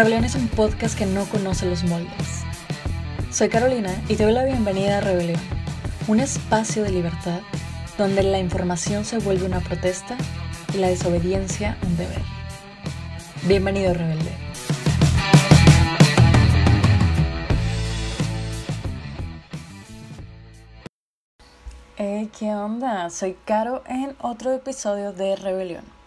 Rebelión es un podcast que no conoce los moldes. Soy Carolina y te doy la bienvenida a Rebelión, un espacio de libertad donde la información se vuelve una protesta y la desobediencia un deber. Bienvenido, rebelde. Hey, ¿qué onda? Soy Caro en otro episodio de Rebelión.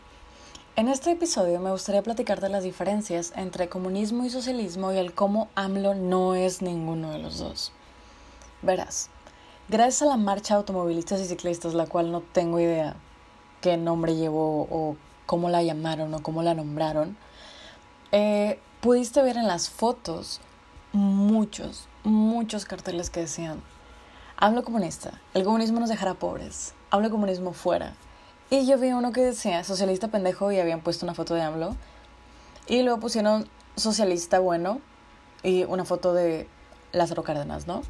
En este episodio me gustaría platicar de las diferencias entre comunismo y socialismo y el cómo AMLO no es ninguno de los dos. Verás, gracias a la marcha de automovilistas y ciclistas, la cual no tengo idea qué nombre llevó o cómo la llamaron o cómo la nombraron, eh, pudiste ver en las fotos muchos, muchos carteles que decían, hablo comunista, el comunismo nos dejará pobres, hablo comunismo fuera, y yo vi uno que decía socialista pendejo y habían puesto una foto de AMLO. Y luego pusieron socialista bueno y una foto de Lázaro Cárdenas, ¿no?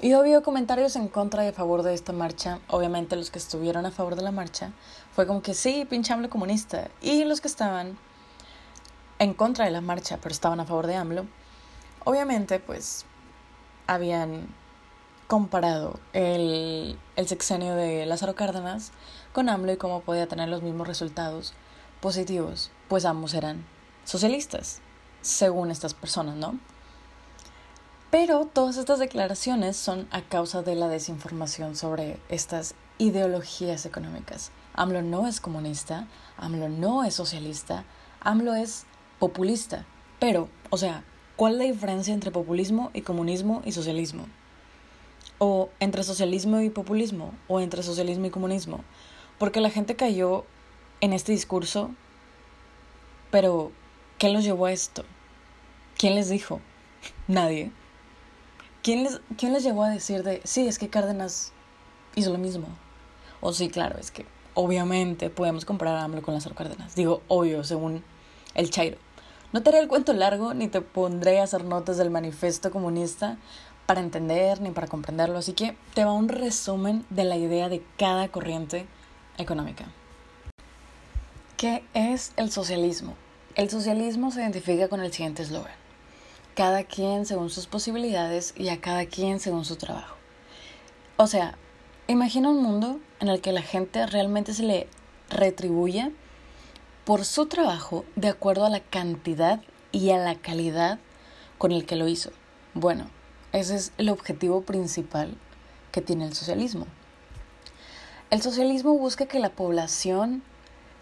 Y vi comentarios en contra y a favor de esta marcha. Obviamente los que estuvieron a favor de la marcha fue como que sí, pinche AMLO comunista. Y los que estaban en contra de la marcha, pero estaban a favor de AMLO, obviamente pues habían comparado el, el sexenio de Lázaro Cárdenas con AMLO y cómo podía tener los mismos resultados positivos, pues ambos eran socialistas, según estas personas, ¿no? Pero todas estas declaraciones son a causa de la desinformación sobre estas ideologías económicas. AMLO no es comunista, AMLO no es socialista, AMLO es populista. Pero, o sea, ¿cuál es la diferencia entre populismo y comunismo y socialismo? o entre socialismo y populismo, o entre socialismo y comunismo, porque la gente cayó en este discurso, pero ¿qué los llevó a esto? ¿Quién les dijo? Nadie. ¿Quién les, ¿Quién les llevó a decir de, sí, es que Cárdenas hizo lo mismo? O sí, claro, es que obviamente podemos comparar a AMLO con las Cárdenas. Digo, obvio, según el Chairo. No te haré el cuento largo ni te pondré a hacer notas del manifiesto comunista para entender ni para comprenderlo, así que te va un resumen de la idea de cada corriente económica. ¿Qué es el socialismo? El socialismo se identifica con el siguiente eslogan. Cada quien según sus posibilidades y a cada quien según su trabajo. O sea, imagina un mundo en el que la gente realmente se le retribuye por su trabajo de acuerdo a la cantidad y a la calidad con el que lo hizo. Bueno, ese es el objetivo principal que tiene el socialismo. El socialismo busca que la población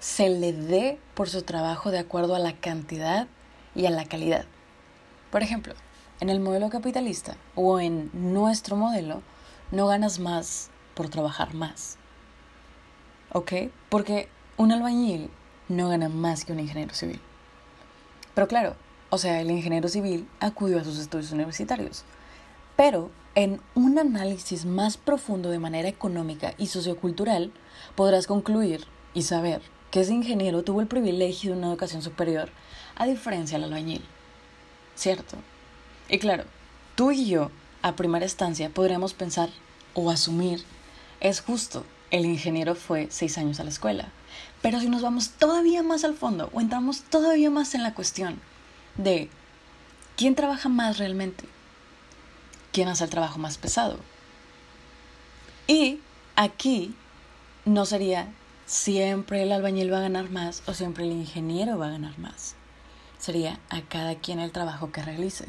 se le dé por su trabajo de acuerdo a la cantidad y a la calidad. Por ejemplo, en el modelo capitalista o en nuestro modelo, no ganas más por trabajar más. ¿Ok? Porque un albañil no gana más que un ingeniero civil. Pero claro, o sea, el ingeniero civil acudió a sus estudios universitarios. Pero en un análisis más profundo de manera económica y sociocultural, podrás concluir y saber que ese ingeniero tuvo el privilegio de una educación superior, a diferencia del albañil. ¿Cierto? Y claro, tú y yo, a primera instancia, podríamos pensar o asumir, es justo, el ingeniero fue seis años a la escuela. Pero si nos vamos todavía más al fondo o entramos todavía más en la cuestión de quién trabaja más realmente, quién hace el trabajo más pesado. Y aquí no sería siempre el albañil va a ganar más o siempre el ingeniero va a ganar más. Sería a cada quien el trabajo que realice.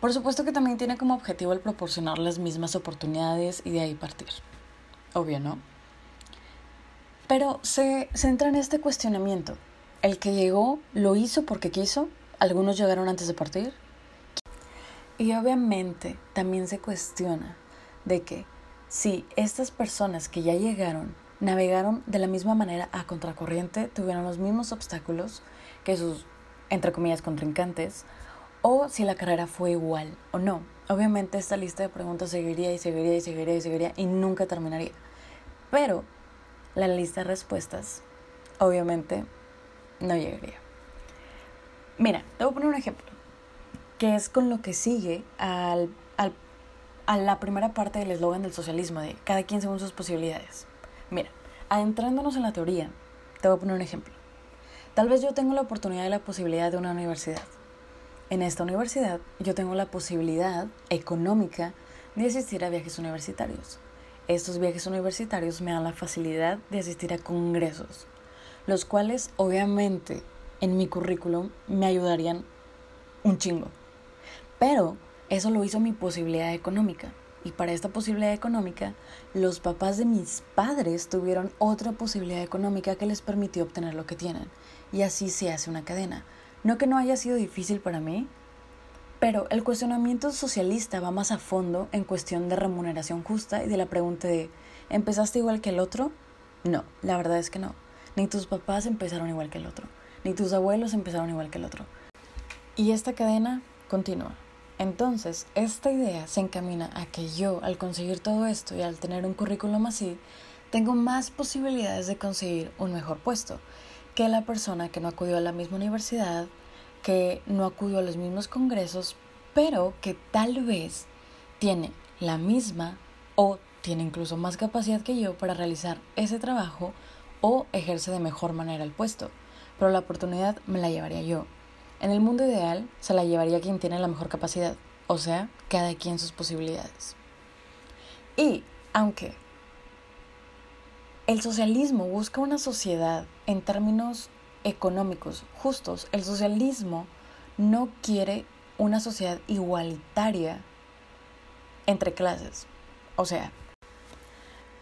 Por supuesto que también tiene como objetivo el proporcionar las mismas oportunidades y de ahí partir. Obvio, ¿no? Pero se centra en este cuestionamiento. El que llegó lo hizo porque quiso. Algunos llegaron antes de partir y obviamente también se cuestiona de que si estas personas que ya llegaron navegaron de la misma manera a contracorriente, tuvieron los mismos obstáculos que sus, entre comillas, contrincantes, o si la carrera fue igual o no. Obviamente esta lista de preguntas seguiría y seguiría y seguiría y seguiría y nunca terminaría. Pero la lista de respuestas, obviamente, no llegaría. Mira, te voy a poner un ejemplo que es con lo que sigue al, al, a la primera parte del eslogan del socialismo, de cada quien según sus posibilidades. Mira, adentrándonos en la teoría, te voy a poner un ejemplo. Tal vez yo tengo la oportunidad y la posibilidad de una universidad. en esta universidad yo tengo la posibilidad económica de asistir a viajes universitarios. Estos viajes universitarios me dan la facilidad de asistir a congresos, los cuales obviamente en mi currículum me ayudarían un chingo. Pero eso lo hizo mi posibilidad económica. Y para esta posibilidad económica, los papás de mis padres tuvieron otra posibilidad económica que les permitió obtener lo que tienen. Y así se hace una cadena. No que no haya sido difícil para mí, pero el cuestionamiento socialista va más a fondo en cuestión de remuneración justa y de la pregunta de ¿empezaste igual que el otro? No, la verdad es que no. Ni tus papás empezaron igual que el otro, ni tus abuelos empezaron igual que el otro. Y esta cadena continúa. Entonces, esta idea se encamina a que yo, al conseguir todo esto y al tener un currículum así, tengo más posibilidades de conseguir un mejor puesto que la persona que no acudió a la misma universidad, que no acudió a los mismos congresos, pero que tal vez tiene la misma o tiene incluso más capacidad que yo para realizar ese trabajo o ejerce de mejor manera el puesto. Pero la oportunidad me la llevaría yo. En el mundo ideal se la llevaría quien tiene la mejor capacidad, o sea, cada quien sus posibilidades. Y aunque el socialismo busca una sociedad en términos económicos justos. El socialismo no quiere una sociedad igualitaria entre clases. O sea,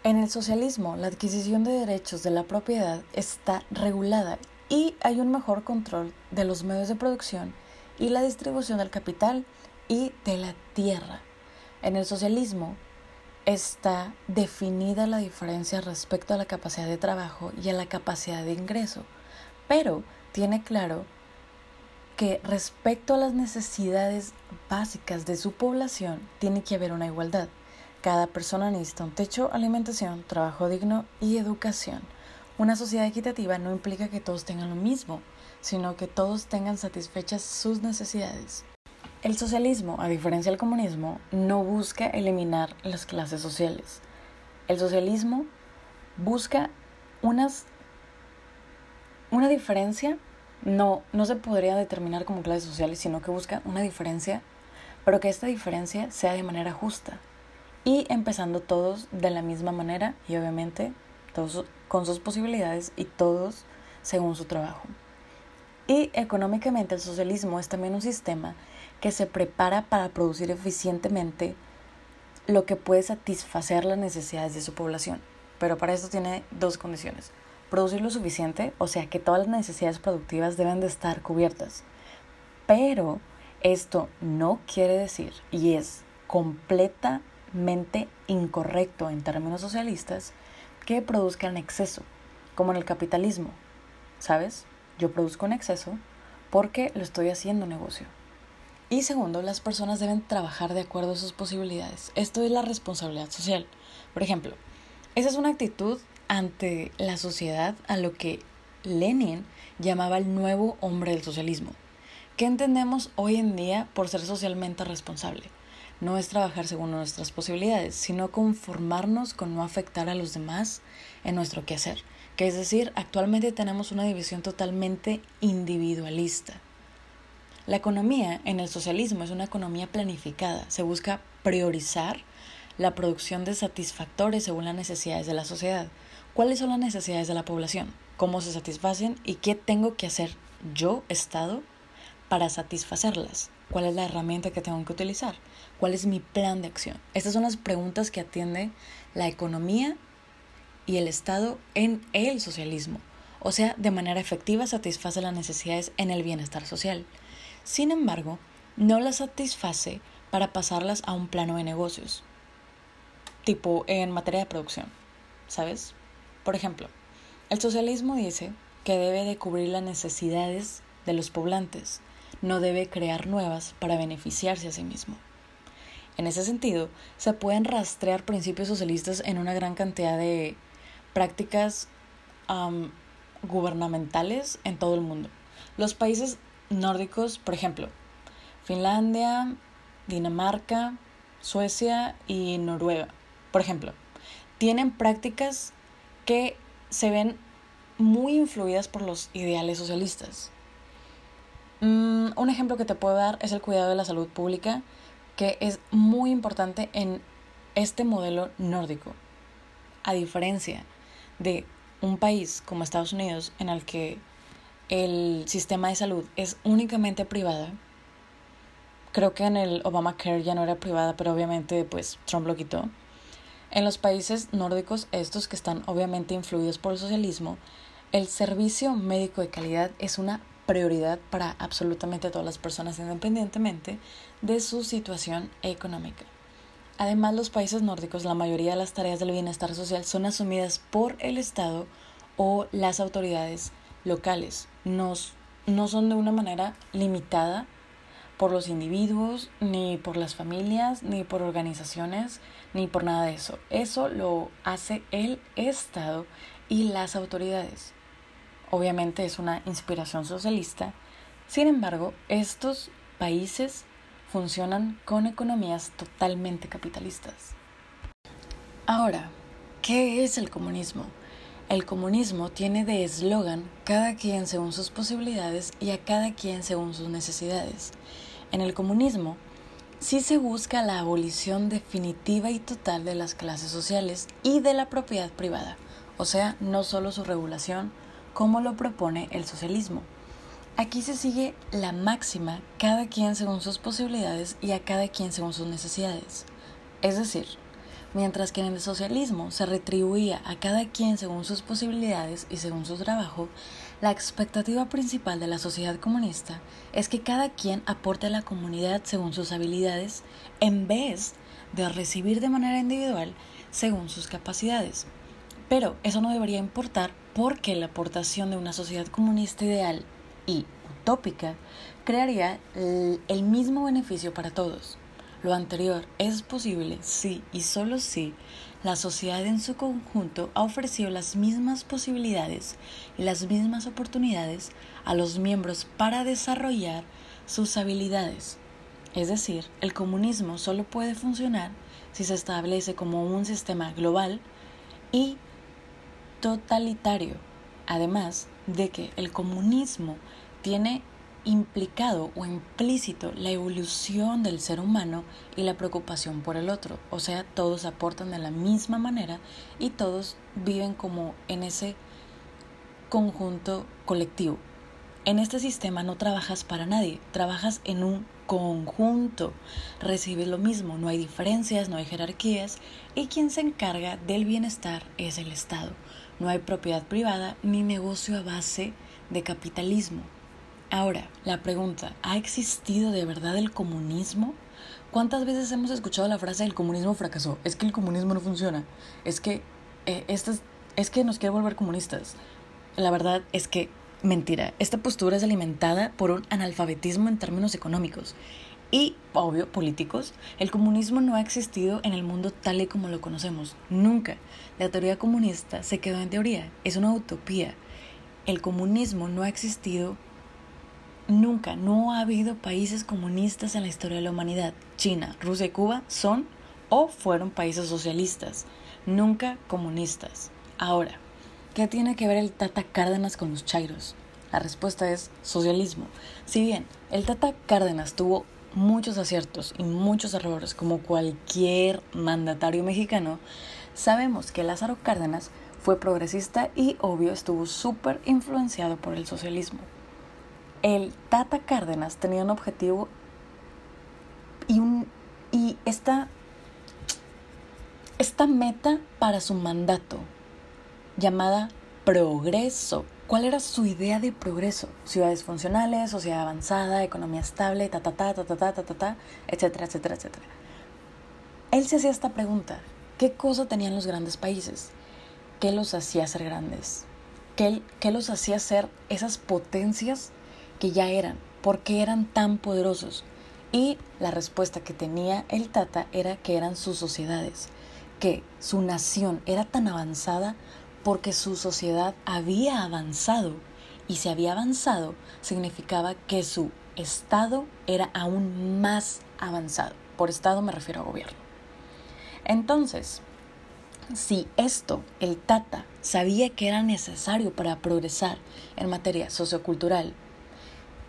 en el socialismo la adquisición de derechos de la propiedad está regulada y hay un mejor control de los medios de producción y la distribución del capital y de la tierra. En el socialismo está definida la diferencia respecto a la capacidad de trabajo y a la capacidad de ingreso, pero tiene claro que respecto a las necesidades básicas de su población tiene que haber una igualdad. Cada persona necesita un techo, alimentación, trabajo digno y educación. Una sociedad equitativa no implica que todos tengan lo mismo, sino que todos tengan satisfechas sus necesidades. El socialismo, a diferencia del comunismo, no busca eliminar las clases sociales. El socialismo busca unas, una diferencia, no, no se podría determinar como clases sociales, sino que busca una diferencia, pero que esta diferencia sea de manera justa. Y empezando todos de la misma manera y obviamente todos con sus posibilidades y todos según su trabajo. Y económicamente el socialismo es también un sistema que se prepara para producir eficientemente lo que puede satisfacer las necesidades de su población. Pero para esto tiene dos condiciones. Producir lo suficiente, o sea que todas las necesidades productivas deben de estar cubiertas. Pero esto no quiere decir, y es completamente incorrecto en términos socialistas, que produzcan exceso, como en el capitalismo. ¿Sabes? Yo produzco en exceso porque lo estoy haciendo negocio. Y segundo, las personas deben trabajar de acuerdo a sus posibilidades. Esto es la responsabilidad social. Por ejemplo, esa es una actitud ante la sociedad a lo que Lenin llamaba el nuevo hombre del socialismo. ¿Qué entendemos hoy en día por ser socialmente responsable? No es trabajar según nuestras posibilidades, sino conformarnos con no afectar a los demás en nuestro quehacer. Que es decir, actualmente tenemos una división totalmente individualista. La economía en el socialismo es una economía planificada. Se busca priorizar la producción de satisfactores según las necesidades de la sociedad. ¿Cuáles son las necesidades de la población? ¿Cómo se satisfacen? ¿Y qué tengo que hacer yo, Estado, para satisfacerlas? ¿Cuál es la herramienta que tengo que utilizar? ¿Cuál es mi plan de acción? Estas son las preguntas que atiende la economía y el Estado en el socialismo. O sea, de manera efectiva satisface las necesidades en el bienestar social. Sin embargo, no las satisface para pasarlas a un plano de negocios, tipo en materia de producción, ¿sabes? Por ejemplo, el socialismo dice que debe de cubrir las necesidades de los poblantes, no debe crear nuevas para beneficiarse a sí mismo. En ese sentido, se pueden rastrear principios socialistas en una gran cantidad de prácticas gubernamentales en todo el mundo. Los países nórdicos, por ejemplo, Finlandia, Dinamarca, Suecia y Noruega, por ejemplo, tienen prácticas que se ven muy influidas por los ideales socialistas. Mm, un ejemplo que te puedo dar es el cuidado de la salud pública, que es muy importante en este modelo nórdico. A diferencia de un país como Estados Unidos, en el que el sistema de salud es únicamente privada, creo que en el Obamacare ya no era privada, pero obviamente pues Trump lo quitó. En los países nórdicos, estos que están obviamente influidos por el socialismo, el servicio médico de calidad es una prioridad para absolutamente todas las personas independientemente de su situación económica. Además, los países nórdicos, la mayoría de las tareas del bienestar social son asumidas por el Estado o las autoridades locales. No, no son de una manera limitada por los individuos, ni por las familias, ni por organizaciones, ni por nada de eso. Eso lo hace el Estado y las autoridades. Obviamente es una inspiración socialista. Sin embargo, estos países funcionan con economías totalmente capitalistas. Ahora, ¿qué es el comunismo? El comunismo tiene de eslogan cada quien según sus posibilidades y a cada quien según sus necesidades. En el comunismo sí se busca la abolición definitiva y total de las clases sociales y de la propiedad privada, o sea, no solo su regulación, como lo propone el socialismo. Aquí se sigue la máxima cada quien según sus posibilidades y a cada quien según sus necesidades. Es decir, mientras que en el socialismo se retribuía a cada quien según sus posibilidades y según su trabajo, la expectativa principal de la sociedad comunista es que cada quien aporte a la comunidad según sus habilidades en vez de recibir de manera individual según sus capacidades. Pero eso no debería importar porque la aportación de una sociedad comunista ideal y utópica crearía el mismo beneficio para todos. Lo anterior es posible si y solo si la sociedad en su conjunto ha ofrecido las mismas posibilidades y las mismas oportunidades a los miembros para desarrollar sus habilidades. Es decir, el comunismo solo puede funcionar si se establece como un sistema global y totalitario, además de que el comunismo tiene implicado o implícito la evolución del ser humano y la preocupación por el otro. O sea, todos aportan de la misma manera y todos viven como en ese conjunto colectivo. En este sistema no trabajas para nadie, trabajas en un conjunto. Recibes lo mismo, no hay diferencias, no hay jerarquías y quien se encarga del bienestar es el Estado. No hay propiedad privada ni negocio a base de capitalismo. Ahora, la pregunta, ¿ha existido de verdad el comunismo? ¿Cuántas veces hemos escuchado la frase el comunismo fracasó? Es que el comunismo no funciona. Es que, eh, es que nos quiere volver comunistas. La verdad es que, mentira, esta postura es alimentada por un analfabetismo en términos económicos y, obvio, políticos. El comunismo no ha existido en el mundo tal y como lo conocemos. Nunca. La teoría comunista se quedó en teoría. Es una utopía. El comunismo no ha existido nunca. No ha habido países comunistas en la historia de la humanidad. China, Rusia y Cuba son o fueron países socialistas. Nunca comunistas. Ahora, ¿qué tiene que ver el Tata Cárdenas con los Chairos? La respuesta es socialismo. Si bien el Tata Cárdenas tuvo muchos aciertos y muchos errores como cualquier mandatario mexicano, Sabemos que Lázaro Cárdenas fue progresista y obvio estuvo súper influenciado por el socialismo. El Tata Cárdenas tenía un objetivo y, un, y esta, esta meta para su mandato llamada progreso. ¿Cuál era su idea de progreso? Ciudades funcionales, sociedad avanzada, economía estable, ta ta ta ta ta ta ta, ta, etcétera, etcétera, etcétera. Él se hacía esta pregunta ¿Qué cosa tenían los grandes países? ¿Qué los hacía ser grandes? ¿Qué, ¿Qué, los hacía ser esas potencias que ya eran? ¿Por qué eran tan poderosos? Y la respuesta que tenía el Tata era que eran sus sociedades, que su nación era tan avanzada porque su sociedad había avanzado y si había avanzado significaba que su estado era aún más avanzado. Por estado me refiero a gobierno. Entonces, si esto el Tata sabía que era necesario para progresar en materia sociocultural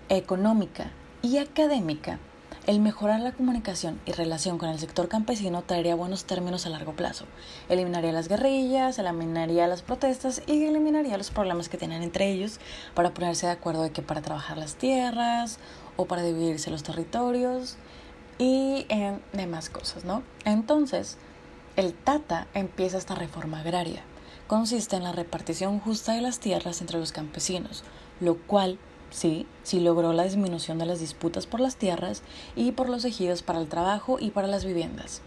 económica y académica, el mejorar la comunicación y relación con el sector campesino traería buenos términos a largo plazo. Eliminaría las guerrillas, eliminaría las protestas y eliminaría los problemas que tienen entre ellos para ponerse de acuerdo de que para trabajar las tierras o para dividirse los territorios y en demás cosas, ¿no? Entonces, el Tata empieza esta reforma agraria. Consiste en la repartición justa de las tierras entre los campesinos, lo cual Sí, sí logró la disminución de las disputas por las tierras y por los ejidos para el trabajo y para las viviendas.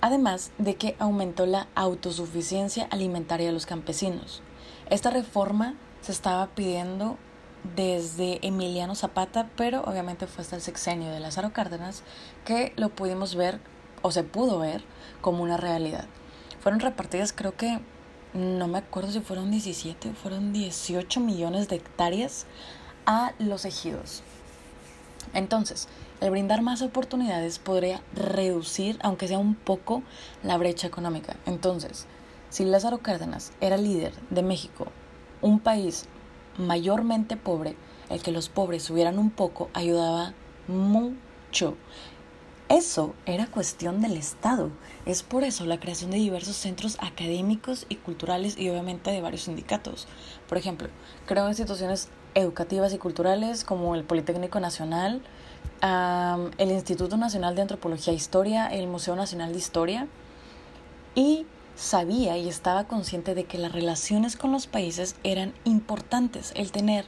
Además de que aumentó la autosuficiencia alimentaria de los campesinos. Esta reforma se estaba pidiendo desde Emiliano Zapata, pero obviamente fue hasta el sexenio de Lázaro Cárdenas que lo pudimos ver o se pudo ver como una realidad. Fueron repartidas creo que no me acuerdo si fueron 17 o fueron 18 millones de hectáreas a los ejidos. Entonces, el brindar más oportunidades podría reducir, aunque sea un poco, la brecha económica. Entonces, si Lázaro Cárdenas era líder de México, un país mayormente pobre, el que los pobres subieran un poco ayudaba mucho. Eso era cuestión del Estado. Es por eso la creación de diversos centros académicos y culturales y obviamente de varios sindicatos. Por ejemplo, creó instituciones educativas y culturales como el Politécnico Nacional, el Instituto Nacional de Antropología e Historia, el Museo Nacional de Historia, y sabía y estaba consciente de que las relaciones con los países eran importantes. El tener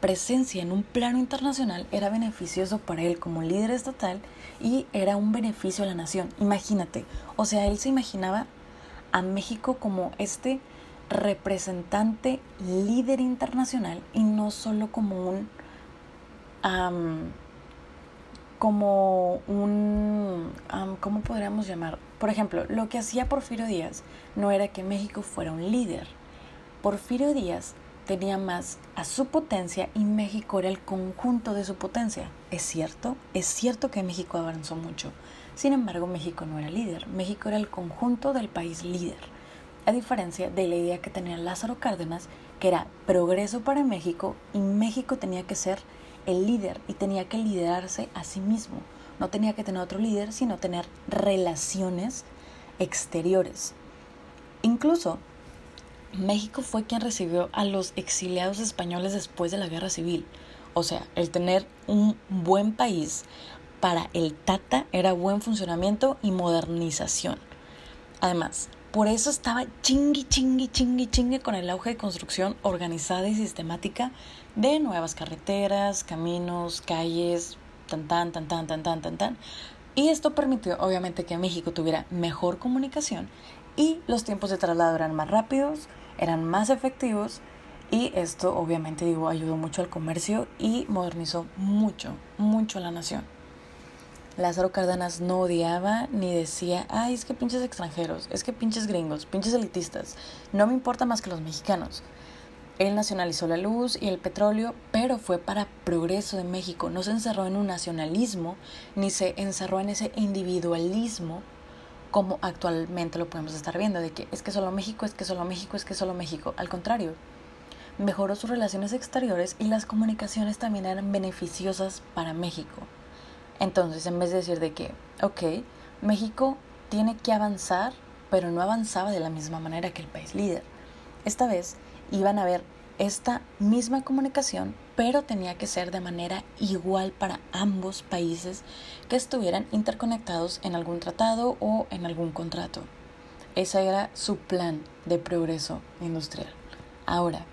presencia en un plano internacional era beneficioso para él como líder estatal y era un beneficio a la nación. Imagínate, o sea, él se imaginaba a México como este representante líder internacional y no solo como un como un ¿cómo podríamos llamar? Por ejemplo, lo que hacía Porfirio Díaz no era que México fuera un líder. Porfirio Díaz tenía más a su potencia y México era el conjunto de su potencia. Es cierto, es cierto que México avanzó mucho. Sin embargo, México no era líder, México era el conjunto del país líder a diferencia de la idea que tenía Lázaro Cárdenas, que era progreso para México y México tenía que ser el líder y tenía que liderarse a sí mismo. No tenía que tener otro líder, sino tener relaciones exteriores. Incluso México fue quien recibió a los exiliados españoles después de la guerra civil. O sea, el tener un buen país para el Tata era buen funcionamiento y modernización. Además, por eso estaba chingui, chingui, chingui, chingui con el auge de construcción organizada y sistemática de nuevas carreteras, caminos, calles, tan, tan, tan, tan, tan, tan, tan, tan. Y esto permitió obviamente que México tuviera mejor comunicación y los tiempos de traslado eran más rápidos, eran más efectivos y esto obviamente digo ayudó mucho al comercio y modernizó mucho, mucho la nación. Lázaro Cárdenas no odiaba ni decía, ay, es que pinches extranjeros, es que pinches gringos, pinches elitistas, no me importa más que los mexicanos. Él nacionalizó la luz y el petróleo, pero fue para progreso de México. No se encerró en un nacionalismo, ni se encerró en ese individualismo como actualmente lo podemos estar viendo, de que es que solo México, es que solo México, es que solo México. Al contrario, mejoró sus relaciones exteriores y las comunicaciones también eran beneficiosas para México. Entonces, en vez de decir de que, ok, México tiene que avanzar, pero no avanzaba de la misma manera que el país líder. Esta vez iban a ver esta misma comunicación, pero tenía que ser de manera igual para ambos países que estuvieran interconectados en algún tratado o en algún contrato. Ese era su plan de progreso industrial. Ahora,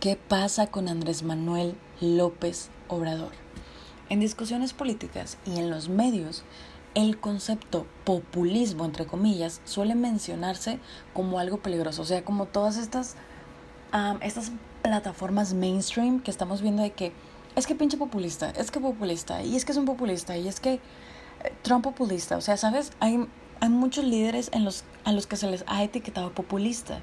¿qué pasa con Andrés Manuel López Obrador? En discusiones políticas y en los medios, el concepto populismo, entre comillas, suele mencionarse como algo peligroso. O sea, como todas estas, estas plataformas mainstream que estamos viendo de que es que pinche populista, es que populista, y es que es un populista, y es que eh, Trump populista. O sea, ¿sabes? Hay, hay muchos líderes en los, a los que se les ha etiquetado populista.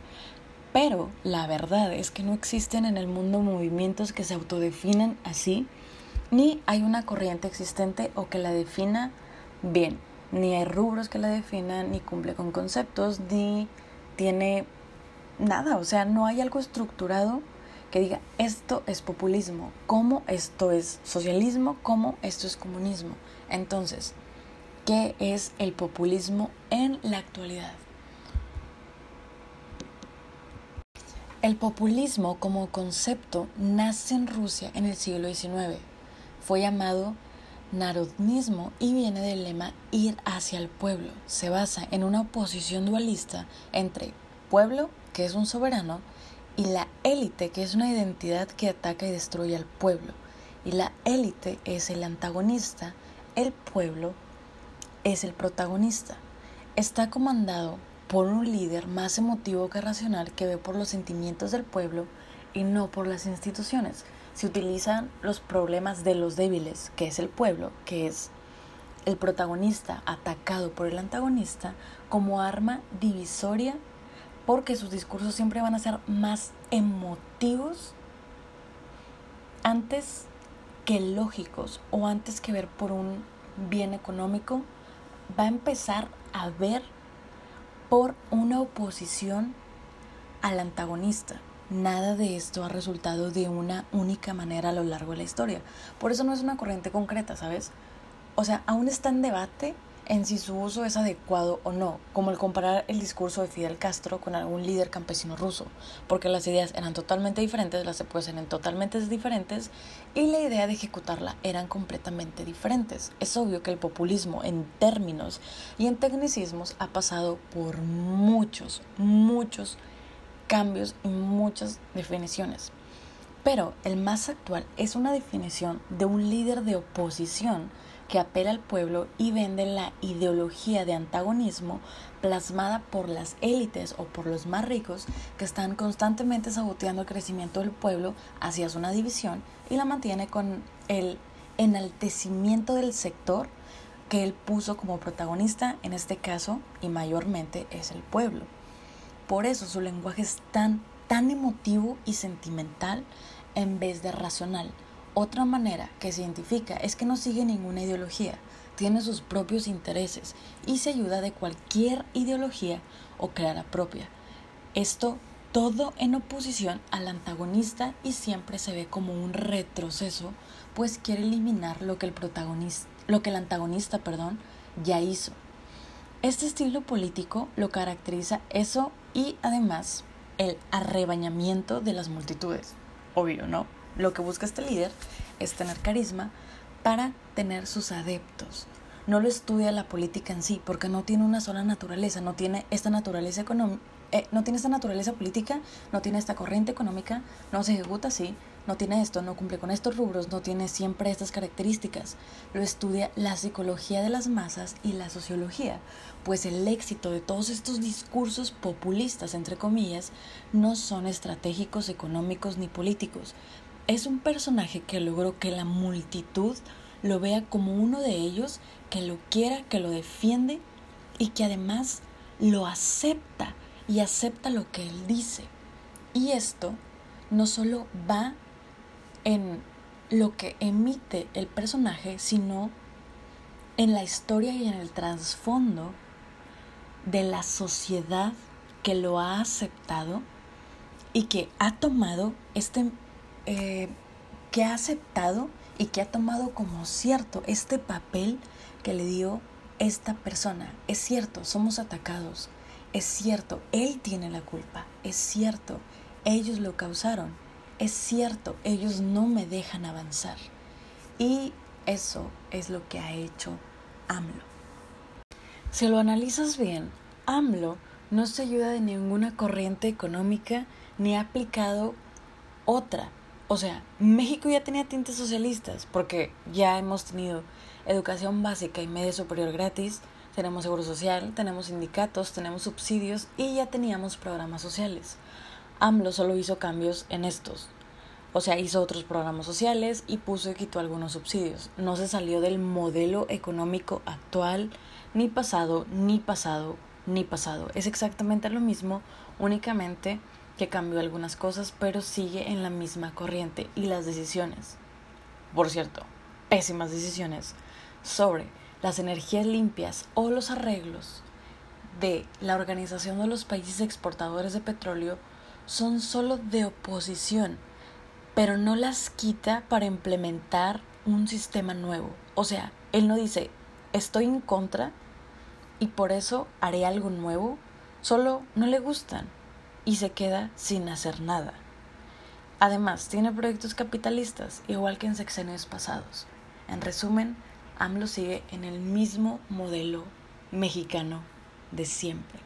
Pero la verdad es que no existen en el mundo movimientos que se autodefinen así ni hay una corriente existente o que la defina bien, ni hay rubros que la definan, ni cumple con conceptos, ni tiene nada, o sea, no hay algo estructurado que diga esto es populismo, cómo esto es socialismo, cómo esto es comunismo. Entonces, ¿qué es el populismo en la actualidad? El populismo como concepto nace en Rusia en el siglo XIX. Fue llamado narodnismo y viene del lema ir hacia el pueblo. Se basa en una oposición dualista entre pueblo, que es un soberano, y la élite, que es una identidad que ataca y destruye al pueblo. Y la élite es el antagonista, el pueblo es el protagonista. Está comandado por un líder más emotivo que racional que ve por los sentimientos del pueblo y no por las instituciones. Se utilizan los problemas de los débiles, que es el pueblo, que es el protagonista atacado por el antagonista, como arma divisoria porque sus discursos siempre van a ser más emotivos antes que lógicos o antes que ver por un bien económico, va a empezar a ver por una oposición al antagonista. Nada de esto ha resultado de una única manera a lo largo de la historia. Por eso no es una corriente concreta, ¿sabes? O sea, aún está en debate en si su uso es adecuado o no, como el comparar el discurso de Fidel Castro con algún líder campesino ruso, porque las ideas eran totalmente diferentes, las eran totalmente diferentes y la idea de ejecutarla eran completamente diferentes. Es obvio que el populismo en términos y en tecnicismos ha pasado por muchos, muchos cambios y muchas definiciones. Pero el más actual es una definición de un líder de oposición que apela al pueblo y vende la ideología de antagonismo plasmada por las élites o por los más ricos que están constantemente saboteando el crecimiento del pueblo hacia una división y la mantiene con el enaltecimiento del sector que él puso como protagonista en este caso y mayormente es el pueblo. Por eso su lenguaje es tan, tan emotivo y sentimental en vez de racional otra manera que se identifica es que no sigue ninguna ideología, tiene sus propios intereses y se ayuda de cualquier ideología o clara propia. Esto todo en oposición al antagonista y siempre se ve como un retroceso, pues quiere eliminar lo que el protagonista, lo que el antagonista, perdón, ya hizo. Este estilo político lo caracteriza eso y además el arrebañamiento de las multitudes. Obvio, ¿no? Lo que busca este líder es tener carisma para tener sus adeptos. No lo estudia la política en sí, porque no tiene una sola naturaleza, no tiene esta naturaleza económica, eh, no tiene esta naturaleza política, no tiene esta corriente económica, no se ejecuta así, no tiene esto, no cumple con estos rubros, no tiene siempre estas características. Lo estudia la psicología de las masas y la sociología, pues el éxito de todos estos discursos populistas, entre comillas, no son estratégicos, económicos ni políticos, es un personaje que logró que la multitud lo vea como uno de ellos, que lo quiera, que lo defiende y que además lo acepta y acepta lo que él dice. Y esto no solo va en lo que emite el personaje, sino en la historia y en el trasfondo de la sociedad que lo ha aceptado y que ha tomado este eh, que ha aceptado y que ha tomado como cierto este papel que le dio esta persona. Es cierto, somos atacados. Es cierto, él tiene la culpa. Es cierto, ellos lo causaron. Es cierto, ellos no me dejan avanzar. Y eso es lo que ha hecho AMLO. Si lo analizas bien, AMLO no se ayuda de ninguna corriente económica ni ha aplicado otra o sea, México ya tenía tintes socialistas porque ya hemos tenido educación básica y media superior gratis, tenemos seguro social, tenemos sindicatos, tenemos subsidios y ya teníamos programas sociales. AMLO solo hizo cambios en estos. O sea, hizo otros programas sociales y puso y quitó algunos subsidios. No se salió del modelo económico actual, ni pasado, ni pasado, ni pasado. Es exactamente lo mismo, únicamente que cambió algunas cosas, pero sigue en la misma corriente y las decisiones, por cierto, pésimas decisiones sobre las energías limpias o los arreglos de la Organización de los Países Exportadores de Petróleo son solo de oposición pero no las quita para implementar un sistema nuevo. O sea, él no dice, estoy en contra y por eso haré algo nuevo, solo no le gustan y se queda sin hacer nada. Además, tiene proyectos capitalistas, igual que en sexenios pasados. En resumen, AMLO sigue en el mismo modelo mexicano de siempre.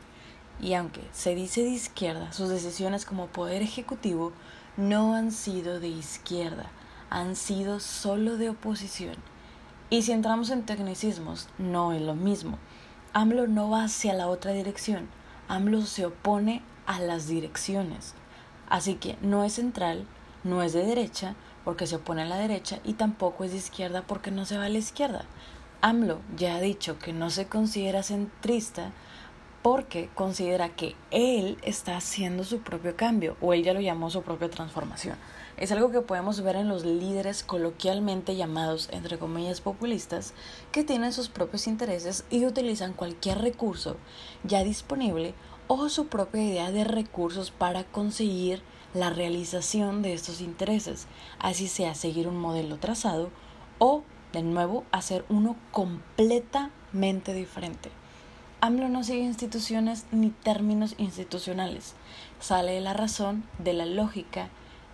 Y aunque se dice de izquierda, sus decisiones como poder ejecutivo no han sido de izquierda, han sido solo de oposición. Y si entramos en tecnicismos, no es lo mismo. AMLO no va hacia la otra dirección, AMLO se opone a las direcciones. Así que no es central, no es de derecha, porque se opone a la derecha, y tampoco es de izquierda porque no se va a la izquierda. AMLO ya ha dicho que no se considera centrista porque considera que él está haciendo su propio cambio o él ya lo llamó su propia transformación. Es algo que podemos ver en los líderes coloquialmente llamados, entre comillas, populistas, que tienen sus propios intereses y utilizan cualquier recurso ya disponible o su propia idea de recursos para conseguir la realización de estos intereses, así sea seguir un modelo trazado o, de nuevo, hacer uno completamente diferente. AMLO no sigue instituciones ni términos institucionales. Sale de la razón, de la lógica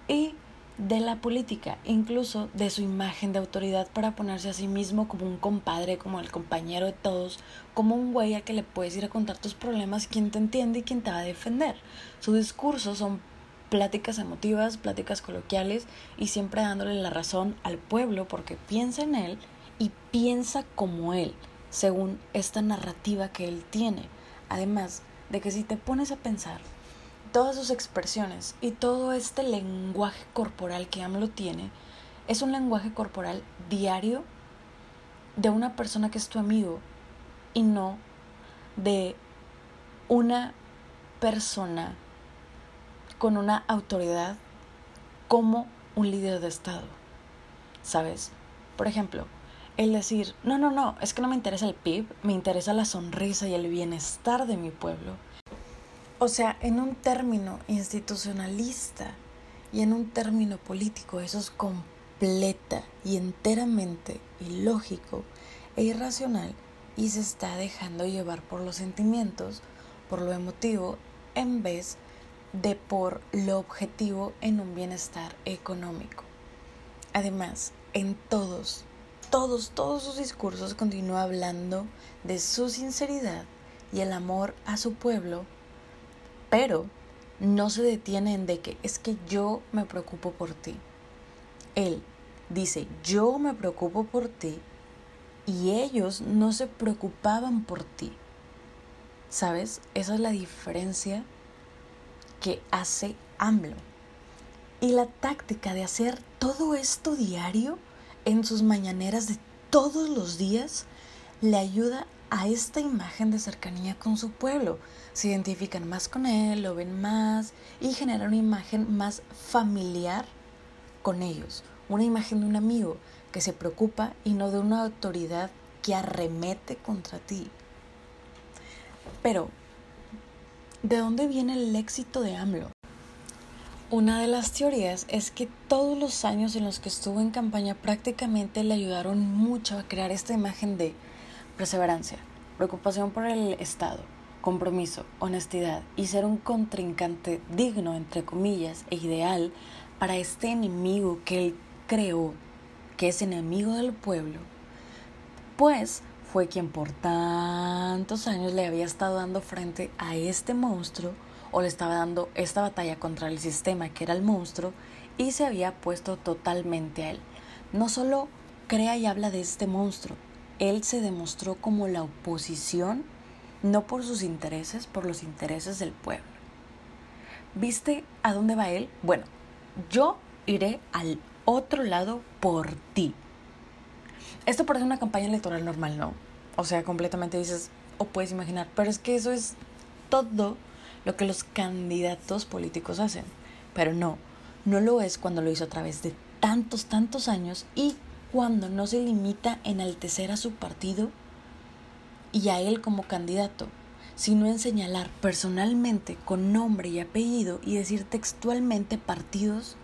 y de la política, incluso de su imagen de autoridad para ponerse a sí mismo como un compadre, como el compañero de todos, como un güey a que le puedes ir a contar tus problemas, quien te entiende y quien te va a defender. Su discurso son pláticas emotivas, pláticas coloquiales y siempre dándole la razón al pueblo porque piensa en él y piensa como él según esta narrativa que él tiene. Además de que si te pones a pensar, todas sus expresiones y todo este lenguaje corporal que AMLO tiene es un lenguaje corporal diario de una persona que es tu amigo y no de una persona con una autoridad como un líder de Estado. ¿Sabes? Por ejemplo, el decir, no, no, no, es que no me interesa el PIB, me interesa la sonrisa y el bienestar de mi pueblo. O sea, en un término institucionalista y en un término político, eso es completa y enteramente ilógico e irracional y se está dejando llevar por los sentimientos, por lo emotivo, en vez de por lo objetivo en un bienestar económico. Además, en todos todos, todos sus discursos continúa hablando de su sinceridad y el amor a su pueblo, pero no se detiene en de que es que yo me preocupo por ti. Él dice, yo me preocupo por ti y ellos no se preocupaban por ti. ¿Sabes? Esa es la diferencia que hace AMLO. Y la táctica de hacer todo esto diario en sus mañaneras de todos los días le ayuda a esta imagen de cercanía con su pueblo. Se identifican más con él, lo ven más y generan una imagen más familiar con ellos. Una imagen de un amigo que se preocupa y no de una autoridad que arremete contra ti. Pero, ¿de dónde viene el éxito de AMLO? Una de las teorías es que todos los años en los que estuvo en campaña prácticamente le ayudaron mucho a crear esta imagen de perseverancia, preocupación por el Estado, compromiso, honestidad y ser un contrincante digno, entre comillas, e ideal para este enemigo que él creó, que es enemigo del pueblo, pues fue quien por tantos años le había estado dando frente a este monstruo o le estaba dando esta batalla contra el sistema que era el monstruo y se había puesto totalmente a él. No solo crea y habla de este monstruo, él se demostró como la oposición, no por sus intereses, por los intereses del pueblo. ¿Viste a dónde va él? Bueno, yo iré al otro lado por ti. Esto parece una campaña electoral normal, ¿no? O sea, completamente dices, o puedes imaginar, pero es que eso es todo lo que los candidatos políticos hacen. Pero no, no lo es cuando lo hizo a través de tantos, tantos años y cuando no se limita en enaltecer a su partido y a él como candidato, sino en señalar personalmente con nombre y apellido y decir textualmente partidos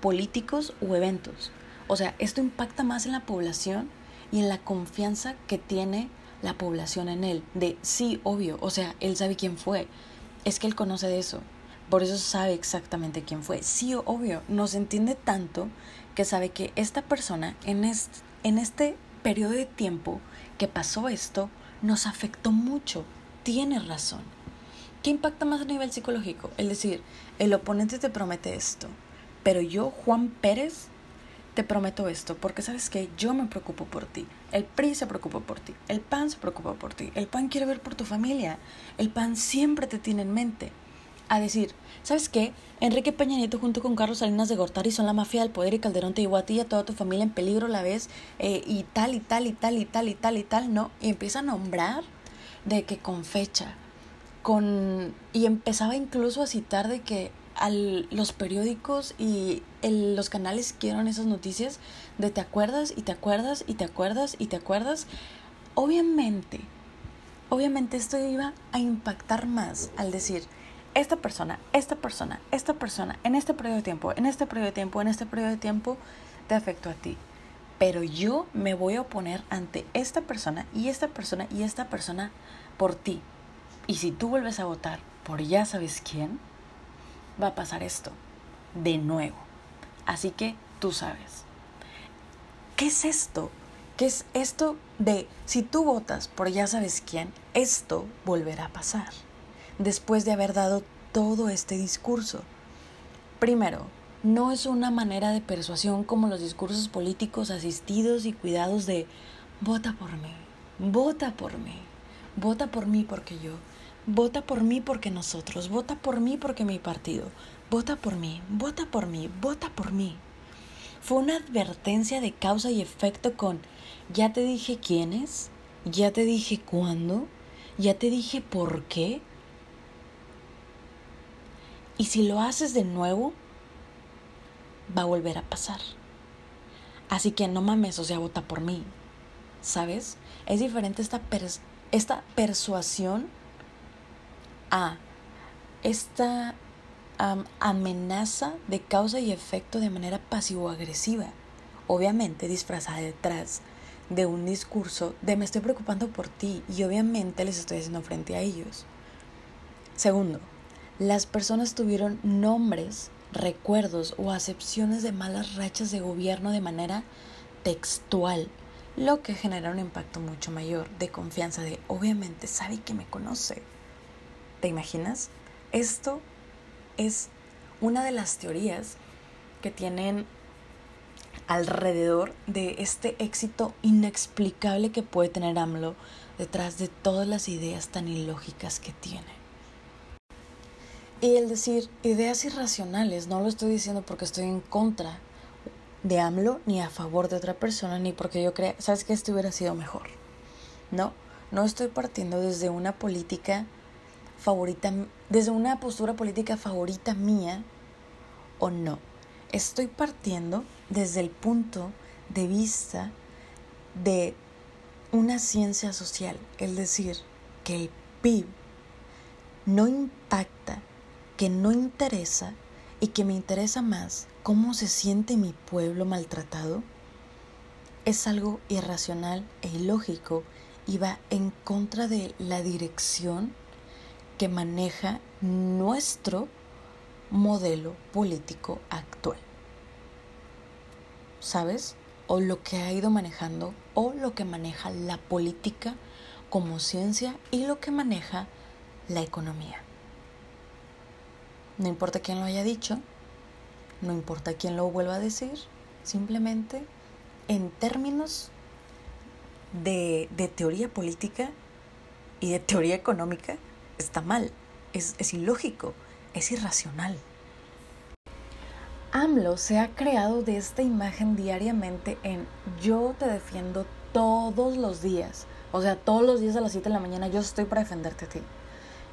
políticos u eventos. O sea, esto impacta más en la población y en la confianza que tiene la población en él. De sí, obvio, o sea, él sabe quién fue. Es que él conoce de eso. Por eso sabe exactamente quién fue. Sí, obvio, nos entiende tanto que sabe que esta persona en este, en este periodo de tiempo que pasó esto nos afectó mucho. Tiene razón. ¿Qué impacta más a nivel psicológico? Es decir, el oponente te promete esto, pero yo, Juan Pérez, te prometo esto, porque sabes que yo me preocupo por ti. El PRI se preocupa por ti, el PAN se preocupa por ti, el PAN quiere ver por tu familia, el PAN siempre te tiene en mente. A decir, ¿sabes qué? Enrique Peña Nieto junto con Carlos Salinas de Gortari son la mafia del poder y Calderón te llevó a ti a toda tu familia en peligro la vez eh, y tal y tal y tal y tal y tal y tal, ¿no? Y empieza a nombrar de que con fecha, con y empezaba incluso a citar de que al, los periódicos y los canales que dieron esas noticias de te acuerdas y te acuerdas y te acuerdas y te acuerdas. Obviamente, obviamente esto iba a impactar más al decir, esta persona, esta persona, esta persona, en este periodo de tiempo, en este periodo de tiempo, en este periodo de tiempo, te afectó a ti. Pero yo me voy a oponer ante esta persona y esta persona y esta persona por ti. Y si tú vuelves a votar por ya sabes quién, va a pasar esto de nuevo. Así que tú sabes. ¿Qué es esto? ¿Qué es esto de si tú votas por ya sabes quién, esto volverá a pasar? Después de haber dado todo este discurso. Primero, no es una manera de persuasión como los discursos políticos asistidos y cuidados de vota por mí, vota por mí, vota por mí porque yo, Vota por mí porque nosotros, vota por mí porque mi partido, vota por mí, vota por mí, vota por mí. Fue una advertencia de causa y efecto con, ya te dije quién es, ya te dije cuándo, ya te dije por qué. Y si lo haces de nuevo, va a volver a pasar. Así que no mames, o sea, vota por mí. ¿Sabes? Es diferente esta, esta persuasión a esta amenaza de causa y efecto de manera pasivo-agresiva, obviamente disfrazada detrás de un discurso de me estoy preocupando por ti y obviamente les estoy haciendo frente a ellos. Segundo, las personas tuvieron nombres, recuerdos o acepciones de malas rachas de gobierno de manera textual, lo que genera un impacto mucho mayor de confianza de obviamente sabe que me conoce, ¿Te imaginas? Esto es una de las teorías que tienen alrededor de este éxito inexplicable que puede tener AMLO detrás de todas las ideas tan ilógicas que tiene. Y el decir ideas irracionales, no lo estoy diciendo porque estoy en contra de AMLO ni a favor de otra persona, ni porque yo crea, sabes que esto hubiera sido mejor. No, no estoy partiendo desde una política favorita, desde una postura política favorita mía o no. Estoy partiendo desde el punto de vista de una ciencia social, es decir, que el PIB no impacta, que no interesa y que me interesa más cómo se siente mi pueblo maltratado, es algo irracional e ilógico y va en contra de la dirección que maneja nuestro modelo político actual. ¿Sabes? O lo que ha ido manejando, o lo que maneja la política como ciencia y lo que maneja la economía. No importa quién lo haya dicho, no importa quién lo vuelva a decir, simplemente en términos de, de teoría política y de teoría económica, está mal, es, es ilógico, es irracional. AMLO se ha creado de esta imagen diariamente en yo te defiendo todos los días. O sea, todos los días a las 7 de la mañana yo estoy para defenderte a ti.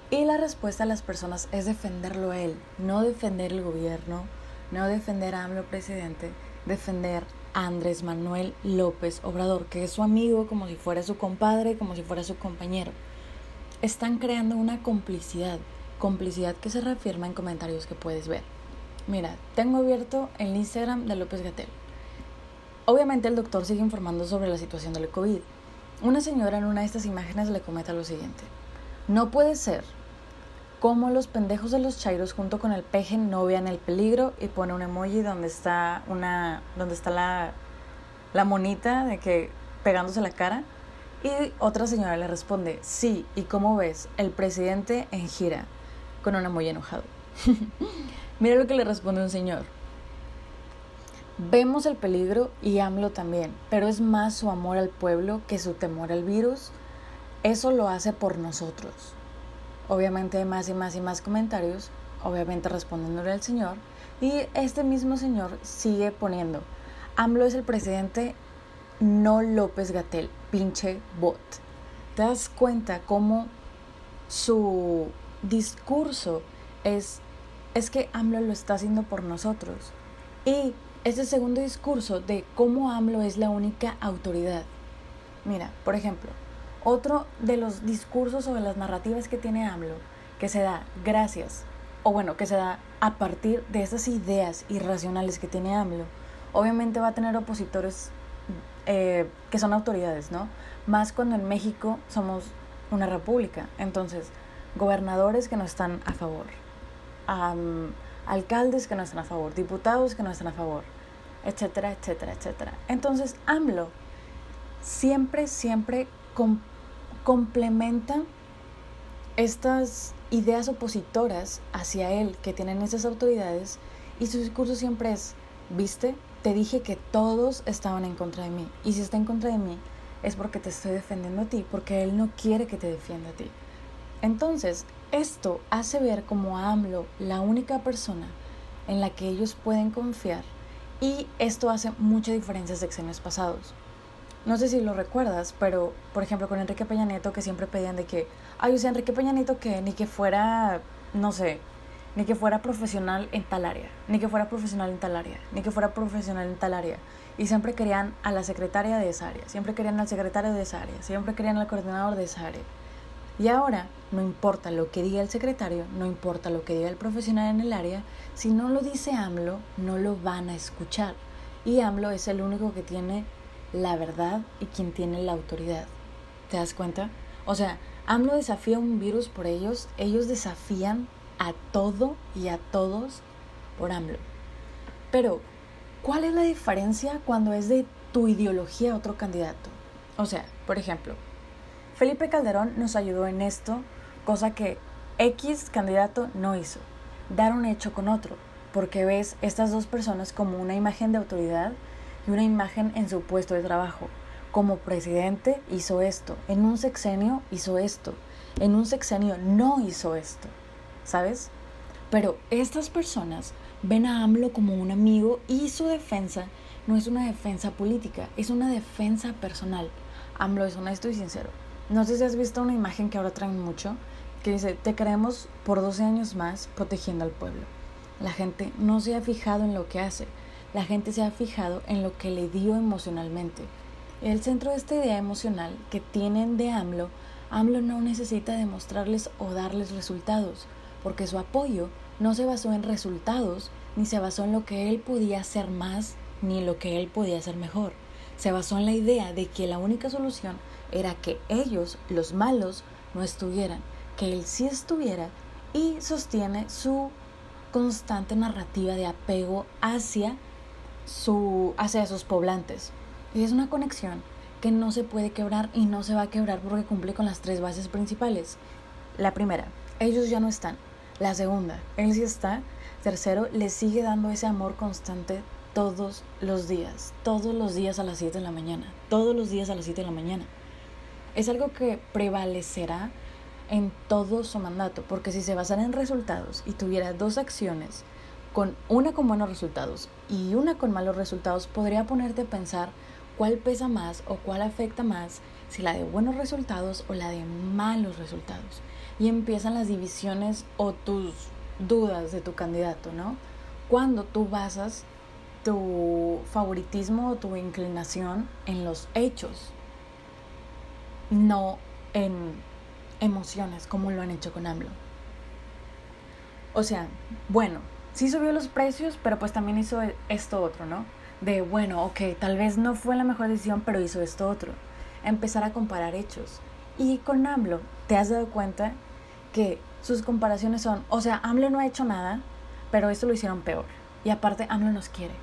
Y la respuesta a las personas es defenderlo a él, no defender el gobierno, no defender a AMLO presidente, defender a Andrés Manuel López Obrador, que es su amigo como si fuera su compadre, como si fuera su compañero están creando una complicidad, complicidad que se reafirma en comentarios que puedes ver. Mira, tengo abierto el Instagram de López Gatel. Obviamente el doctor sigue informando sobre la situación del COVID. Una señora en una de estas imágenes le comenta lo siguiente. No puede ser como los pendejos de los chairos junto con el peje no vean el peligro y pone un emoji donde está una donde está la, la monita de que pegándose la cara y otra señora le responde, sí, ¿y cómo ves? El presidente en gira, con un muy enojado. Mira lo que le responde un señor. Vemos el peligro y AMLO también, pero es más su amor al pueblo que su temor al virus. Eso lo hace por nosotros. Obviamente más y más y más comentarios, obviamente respondiéndole al señor. Y este mismo señor sigue poniendo, AMLO es el presidente no López Gatel, pinche bot. Te das cuenta cómo su discurso es, es que AMLO lo está haciendo por nosotros. Y ese segundo discurso de cómo AMLO es la única autoridad. Mira, por ejemplo, otro de los discursos o de las narrativas que tiene AMLO, que se da gracias, o bueno, que se da a partir de esas ideas irracionales que tiene AMLO, obviamente va a tener opositores eh, que son autoridades, ¿no? Más cuando en México somos una república. Entonces, gobernadores que no están a favor, alcaldes que no están a favor, diputados que no están a favor, etcétera, etcétera, etcétera. Entonces, AMLO siempre, siempre complementa estas ideas opositoras hacia él que tienen esas autoridades y su discurso siempre es, ¿viste? Te dije que todos estaban en contra de mí. Y si está en contra de mí, es porque te estoy defendiendo a ti, porque él no quiere que te defienda a ti. Entonces, esto hace ver como a AMLO la única persona en la que ellos pueden confiar y esto hace mucha diferencia en sexenios pasados. No sé si lo recuerdas, pero por ejemplo con Enrique Peña Nieto que siempre pedían de que, ay, o Enrique Peña Nieto que ni que fuera, no sé, ni que fuera profesional en tal área, ni que fuera profesional en tal área, ni que fuera profesional en tal área. Y siempre querían a la secretaria de esa área, siempre querían al secretario de esa área, siempre querían al coordinador de esa área. Y ahora no importa lo que diga el secretario, no importa lo que diga el profesional en el área, si no lo dice AMLO, no lo van a escuchar. Y AMLO es el único que tiene la verdad y quien tiene la autoridad. ¿Te das cuenta? O sea, AMLO desafía un virus por ellos, ellos desafían a todo y a todos por AMLO. Pero, ¿cuál es la diferencia cuando es de tu ideología otro candidato? O sea, por ejemplo, Felipe Calderón nos ayudó en esto, cosa que X candidato no hizo. Dar un hecho con otro, porque ves estas dos personas como una imagen de autoridad y una imagen en su puesto de trabajo. Como presidente hizo esto, en un sexenio hizo esto, en un sexenio no hizo esto. ¿Sabes? Pero estas personas ven a AMLO como un amigo y su defensa no es una defensa política, es una defensa personal. AMLO es honesto y sincero. No sé si has visto una imagen que ahora traen mucho, que dice, te creemos por 12 años más protegiendo al pueblo. La gente no se ha fijado en lo que hace, la gente se ha fijado en lo que le dio emocionalmente. El centro de esta idea emocional que tienen de AMLO, AMLO no necesita demostrarles o darles resultados porque su apoyo no se basó en resultados, ni se basó en lo que él podía hacer más, ni lo que él podía hacer mejor. Se basó en la idea de que la única solución era que ellos, los malos, no estuvieran, que él sí estuviera y sostiene su constante narrativa de apego hacia, su, hacia sus poblantes. Y es una conexión que no se puede quebrar y no se va a quebrar porque cumple con las tres bases principales. La primera, ellos ya no están. La segunda, él sí está. Tercero, le sigue dando ese amor constante todos los días, todos los días a las 7 de la mañana, todos los días a las 7 de la mañana. Es algo que prevalecerá en todo su mandato, porque si se basara en resultados y tuviera dos acciones, con una con buenos resultados y una con malos resultados, podría ponerte a pensar cuál pesa más o cuál afecta más, si la de buenos resultados o la de malos resultados y empiezan las divisiones o tus dudas de tu candidato, ¿no? Cuando tú basas tu favoritismo o tu inclinación en los hechos, no en emociones como lo han hecho con AMLO. O sea, bueno, sí subió los precios, pero pues también hizo esto otro, ¿no? De, bueno, ok, tal vez no fue la mejor decisión, pero hizo esto otro. Empezar a comparar hechos. Y con AMLO, ¿te has dado cuenta sus comparaciones son, o sea, AMLO no ha hecho nada, pero esto lo hicieron peor. Y aparte, AMLO nos quiere.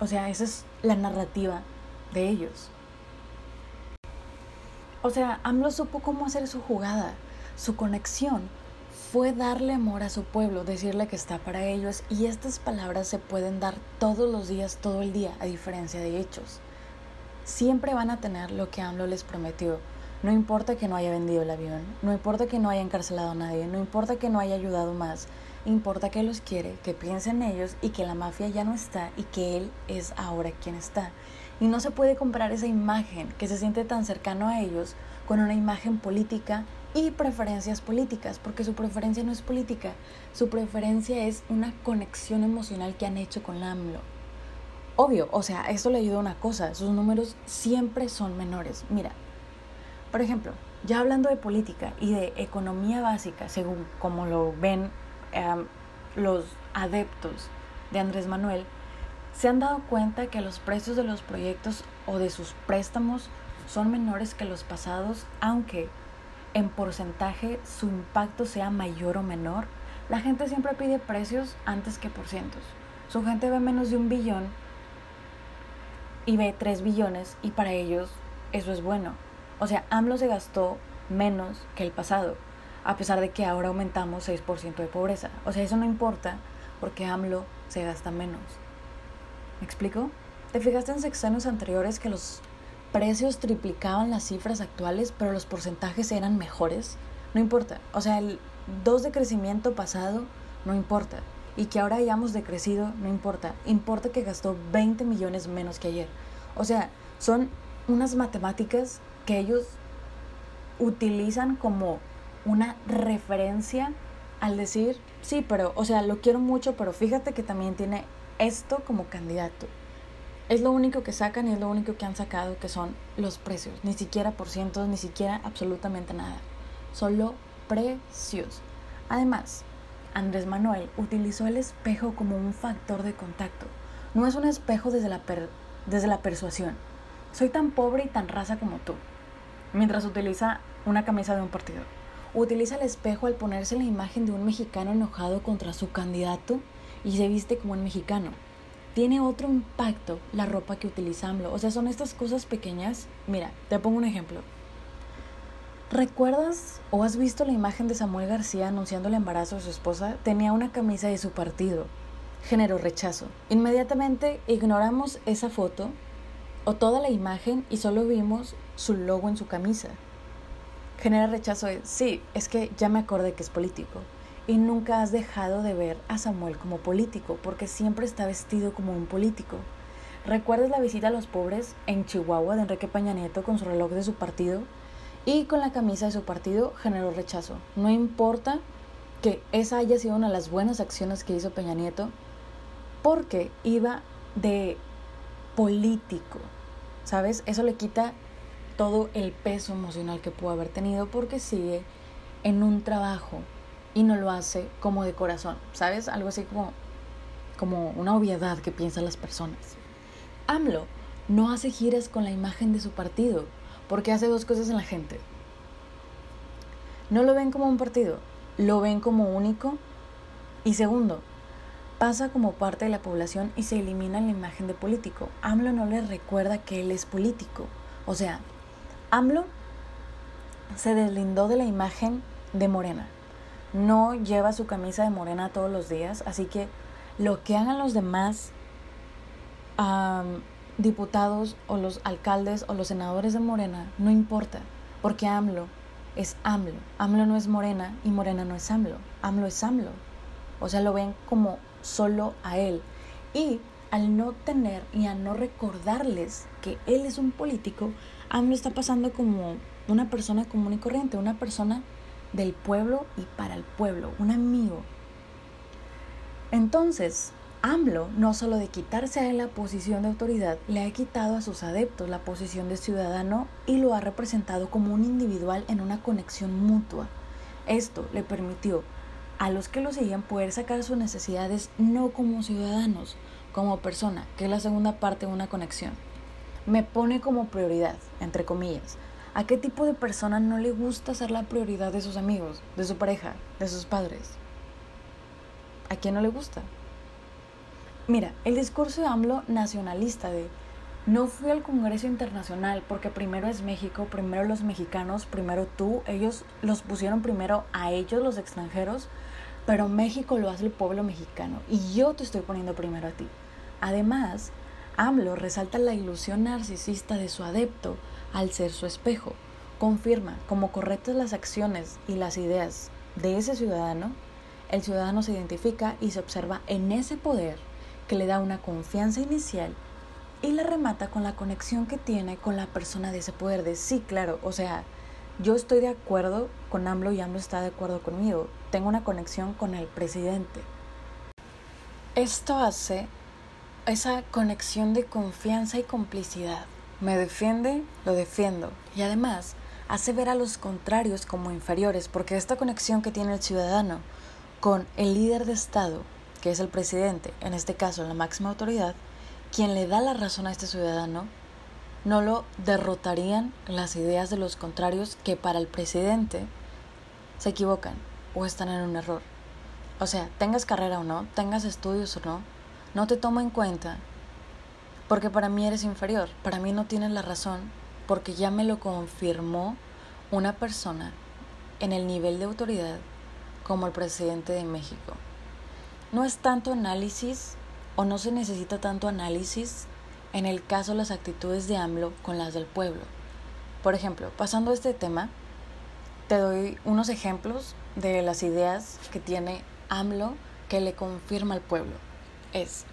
O sea, esa es la narrativa de ellos. O sea, AMLO supo cómo hacer su jugada, su conexión fue darle amor a su pueblo, decirle que está para ellos y estas palabras se pueden dar todos los días, todo el día, a diferencia de hechos. Siempre van a tener lo que AMLO les prometió. No importa que no haya vendido el avión, no importa que no haya encarcelado a nadie, no importa que no haya ayudado más, importa que los quiere, que piense en ellos y que la mafia ya no está y que él es ahora quien está. Y no se puede comparar esa imagen que se siente tan cercano a ellos con una imagen política y preferencias políticas, porque su preferencia no es política, su preferencia es una conexión emocional que han hecho con AMLO. Obvio, o sea, esto le ayuda a una cosa, sus números siempre son menores. Mira, por ejemplo, ya hablando de política y de economía básica, según como lo ven em, los adeptos de Andrés Manuel, se han dado cuenta que los precios de los proyectos o de sus préstamos son menores que los pasados, aunque en porcentaje su impacto sea mayor o menor, la gente siempre pide precios antes que por cientos. Su gente ve menos de un billón y ve tres billones y para ellos eso es bueno. O sea, AMLO se gastó menos que el pasado, a pesar de que ahora aumentamos 6% de pobreza. O sea, eso no importa porque AMLO se gasta menos. ¿Me explico? ¿Te fijaste en sexenios anteriores que los precios triplicaban las cifras actuales, pero los porcentajes eran mejores, no importa. O sea, el 2 de crecimiento pasado no importa. Y que ahora hayamos decrecido, no importa. Importa que gastó 20 millones menos que ayer. O sea, son unas matemáticas que ellos utilizan como una referencia al decir, sí, pero, o sea, lo quiero mucho, pero fíjate que también tiene esto como candidato. Es lo único que sacan y es lo único que han sacado que son los precios. Ni siquiera por cientos, ni siquiera absolutamente nada. Solo precios. Además, Andrés Manuel utilizó el espejo como un factor de contacto. No es un espejo desde la, desde la persuasión. Soy tan pobre y tan raza como tú. Mientras utiliza una camisa de un partido. Utiliza el espejo al ponerse la imagen de un mexicano enojado contra su candidato y se viste como un mexicano tiene otro impacto la ropa que utiliza AMLO. O sea, son estas cosas pequeñas. Mira, te pongo un ejemplo. ¿Recuerdas o has visto la imagen de Samuel García anunciando el embarazo de su esposa? Tenía una camisa de su partido. Generó rechazo. Inmediatamente ignoramos esa foto o toda la imagen y solo vimos su logo en su camisa. Genera rechazo sí, es que ya me acordé que es político y nunca has dejado de ver a Samuel como político, porque siempre está vestido como un político. ¿Recuerdas la visita a los pobres en Chihuahua de Enrique Peña Nieto con su reloj de su partido? Y con la camisa de su partido generó rechazo. No importa que esa haya sido una de las buenas acciones que hizo Peña Nieto, porque iba de político, ¿sabes? Eso le quita todo el peso emocional que pudo haber tenido porque sigue en un trabajo y no lo hace como de corazón, ¿sabes? Algo así como, como una obviedad que piensan las personas. AMLO no hace giras con la imagen de su partido porque hace dos cosas en la gente. No lo ven como un partido, lo ven como único. Y segundo, pasa como parte de la población y se elimina la imagen de político. AMLO no le recuerda que él es político. O sea, AMLO se deslindó de la imagen de Morena no lleva su camisa de morena todos los días, así que lo que hagan los demás diputados o los alcaldes o los senadores de Morena no importa, porque AMLO es AMLO. AMLO no es Morena y Morena no es AMLO. AMLO es AMLO. O sea, lo ven como solo a él. Y al no tener y a no recordarles que él es un político, AMLO está pasando como una persona común y corriente, una persona del pueblo y para el pueblo, un amigo. Entonces, AMLO, no solo de quitarse a él la posición de autoridad, le ha quitado a sus adeptos la posición de ciudadano y lo ha representado como un individual en una conexión mutua. Esto le permitió a los que lo siguen poder sacar sus necesidades no como ciudadanos, como persona, que es la segunda parte de una conexión. Me pone como prioridad, entre comillas. ¿A qué tipo de persona no le gusta ser la prioridad de sus amigos, de su pareja, de sus padres? ¿A quién no le gusta? Mira, el discurso de AMLO nacionalista de no fui al Congreso Internacional porque primero es México, primero los mexicanos, primero tú, ellos los pusieron primero a ellos los extranjeros, pero México lo hace el pueblo mexicano y yo te estoy poniendo primero a ti. Además, AMLO resalta la ilusión narcisista de su adepto al ser su espejo. Confirma como correctas las acciones y las ideas de ese ciudadano. El ciudadano se identifica y se observa en ese poder que le da una confianza inicial y la remata con la conexión que tiene con la persona de ese poder. De sí, claro, o sea, yo estoy de acuerdo con AMLO y AMLO está de acuerdo conmigo. Tengo una conexión con el presidente. Esto hace esa conexión de confianza y complicidad. Me defiende, lo defiendo. Y además hace ver a los contrarios como inferiores, porque esta conexión que tiene el ciudadano con el líder de Estado, que es el presidente, en este caso la máxima autoridad, quien le da la razón a este ciudadano, no lo derrotarían las ideas de los contrarios que para el presidente se equivocan o están en un error. O sea, tengas carrera o no, tengas estudios o no, no te tomo en cuenta porque para mí eres inferior, para mí no tienes la razón, porque ya me lo confirmó una persona en el nivel de autoridad como el presidente de México. No es tanto análisis o no se necesita tanto análisis en el caso de las actitudes de AMLO con las del pueblo. Por ejemplo, pasando a este tema, te doy unos ejemplos de las ideas que tiene AMLO que le confirma al pueblo. Es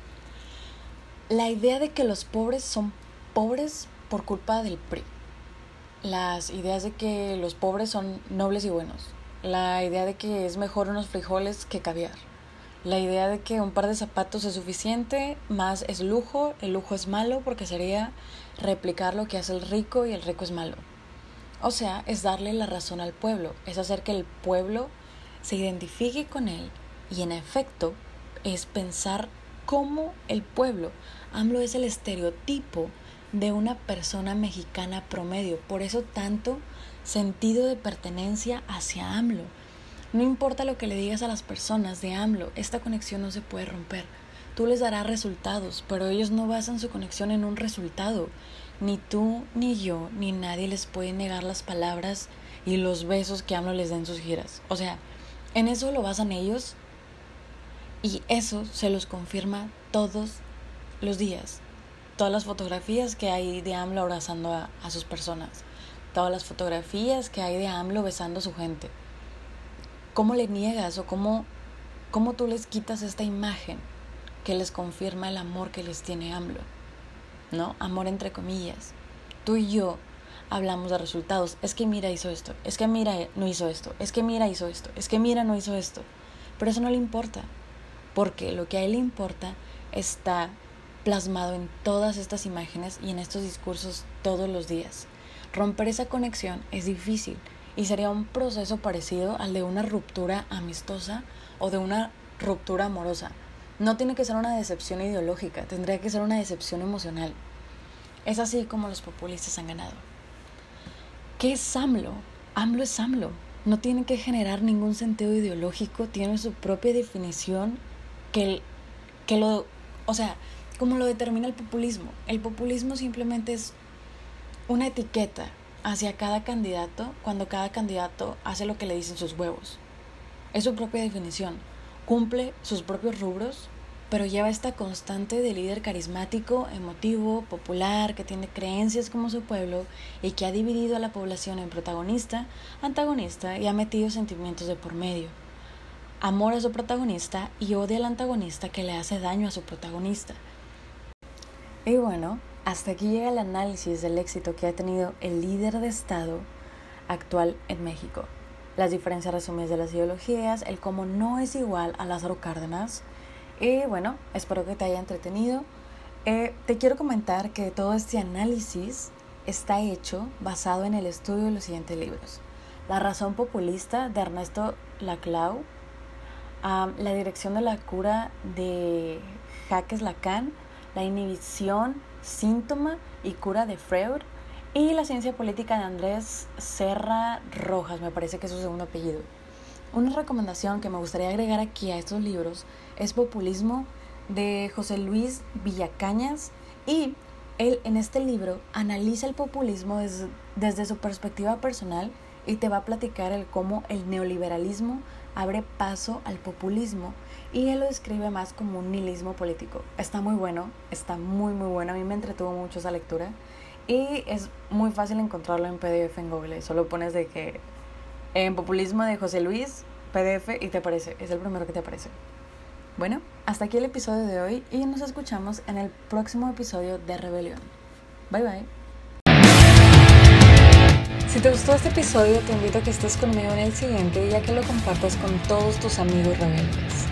la idea de que los pobres son pobres por culpa del PRI. Las ideas de que los pobres son nobles y buenos. La idea de que es mejor unos frijoles que caviar la idea de que un par de zapatos es suficiente, más es lujo, el lujo es malo porque sería replicar lo que hace el rico y el rico es malo. O sea, es darle la razón al pueblo, es hacer que el pueblo se identifique con él y en efecto es pensar como el pueblo. AMLO es el estereotipo de una persona mexicana promedio, por eso tanto sentido de pertenencia hacia AMLO no importa lo que le digas a las personas de AMLO, esta conexión no se puede romper. Tú les darás resultados, pero ellos no basan su conexión en un resultado. Ni tú, ni yo, ni nadie les puede negar las palabras y los besos que AMLO les da en sus giras. O sea, en eso lo basan ellos y eso se los confirma todos los días. Todas las fotografías que hay de AMLO abrazando a, sus personas. Todas las fotografías que hay de AMLO besando a su gente. ¿Cómo le niegas o cómo, cómo tú les quitas esta imagen que les confirma el amor que les tiene AMLO? ¿No? Amor entre comillas. Tú y yo hablamos de resultados. Es que mira hizo esto, es que mira no hizo esto, es que mira hizo esto, es que mira no hizo esto. Pero eso no le importa, porque lo que a él le importa está plasmado en todas estas imágenes y en estos discursos todos los días. Romper esa conexión es difícil y sería un proceso parecido al de una ruptura amistosa o de una ruptura amorosa. No tiene que ser una decepción ideológica, tendría que ser una decepción emocional. Es así como los populistas han ganado. ¿Qué es AMLO? AMLO es AMLO. No tiene que generar ningún sentido ideológico, tiene su propia definición que, que lo... O sea, como lo determina el populismo. El populismo simplemente es una etiqueta hacia cada candidato cuando cada candidato hace lo que le dicen sus huevos. Es su propia definición. Cumple sus propios rubros, pero lleva esta constante de líder carismático, emotivo, popular, que tiene creencias como su pueblo y que ha dividido a la población en protagonista, antagonista y ha metido sentimientos de por medio. Amor a su protagonista y odia al antagonista que le hace daño a su protagonista. Y bueno, hasta aquí llega el análisis del éxito que ha tenido el líder de Estado actual en México. Las diferencias resumidas de las ideologías, el cómo no es igual a Lázaro Cárdenas. Y bueno, espero que te haya entretenido. Eh, te quiero comentar que todo este análisis está hecho basado en el estudio de los siguientes libros. La razón populista de Ernesto Laclau, la dirección de la cura de Jacques Lacan, la inhibición, síntoma y cura de Freud y la ciencia política de Andrés Serra Rojas, me parece que es su segundo apellido. Una recomendación que me gustaría agregar aquí a estos libros es Populismo de José Luis Villacañas y él en este libro analiza el populismo desde su perspectiva personal y te va a platicar el cómo el neoliberalismo abre paso al populismo y él lo describe más como un nihilismo político. Está muy bueno, está muy muy bueno, a mí me entretuvo mucho esa lectura y es muy fácil encontrarlo en PDF en Google, solo pones de que en populismo de José Luis, PDF y te aparece, es el primero que te aparece. Bueno, hasta aquí el episodio de hoy y nos escuchamos en el próximo episodio de Rebelión. Bye bye. Si te gustó este episodio, te invito a que estés conmigo en el siguiente y a que lo compartas con todos tus amigos rebeldes.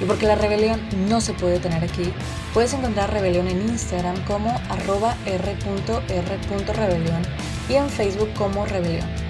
Y porque la rebelión no se puede tener aquí, puedes encontrar Rebelión en Instagram como arroba r.r.rebelión y en Facebook como Rebelión.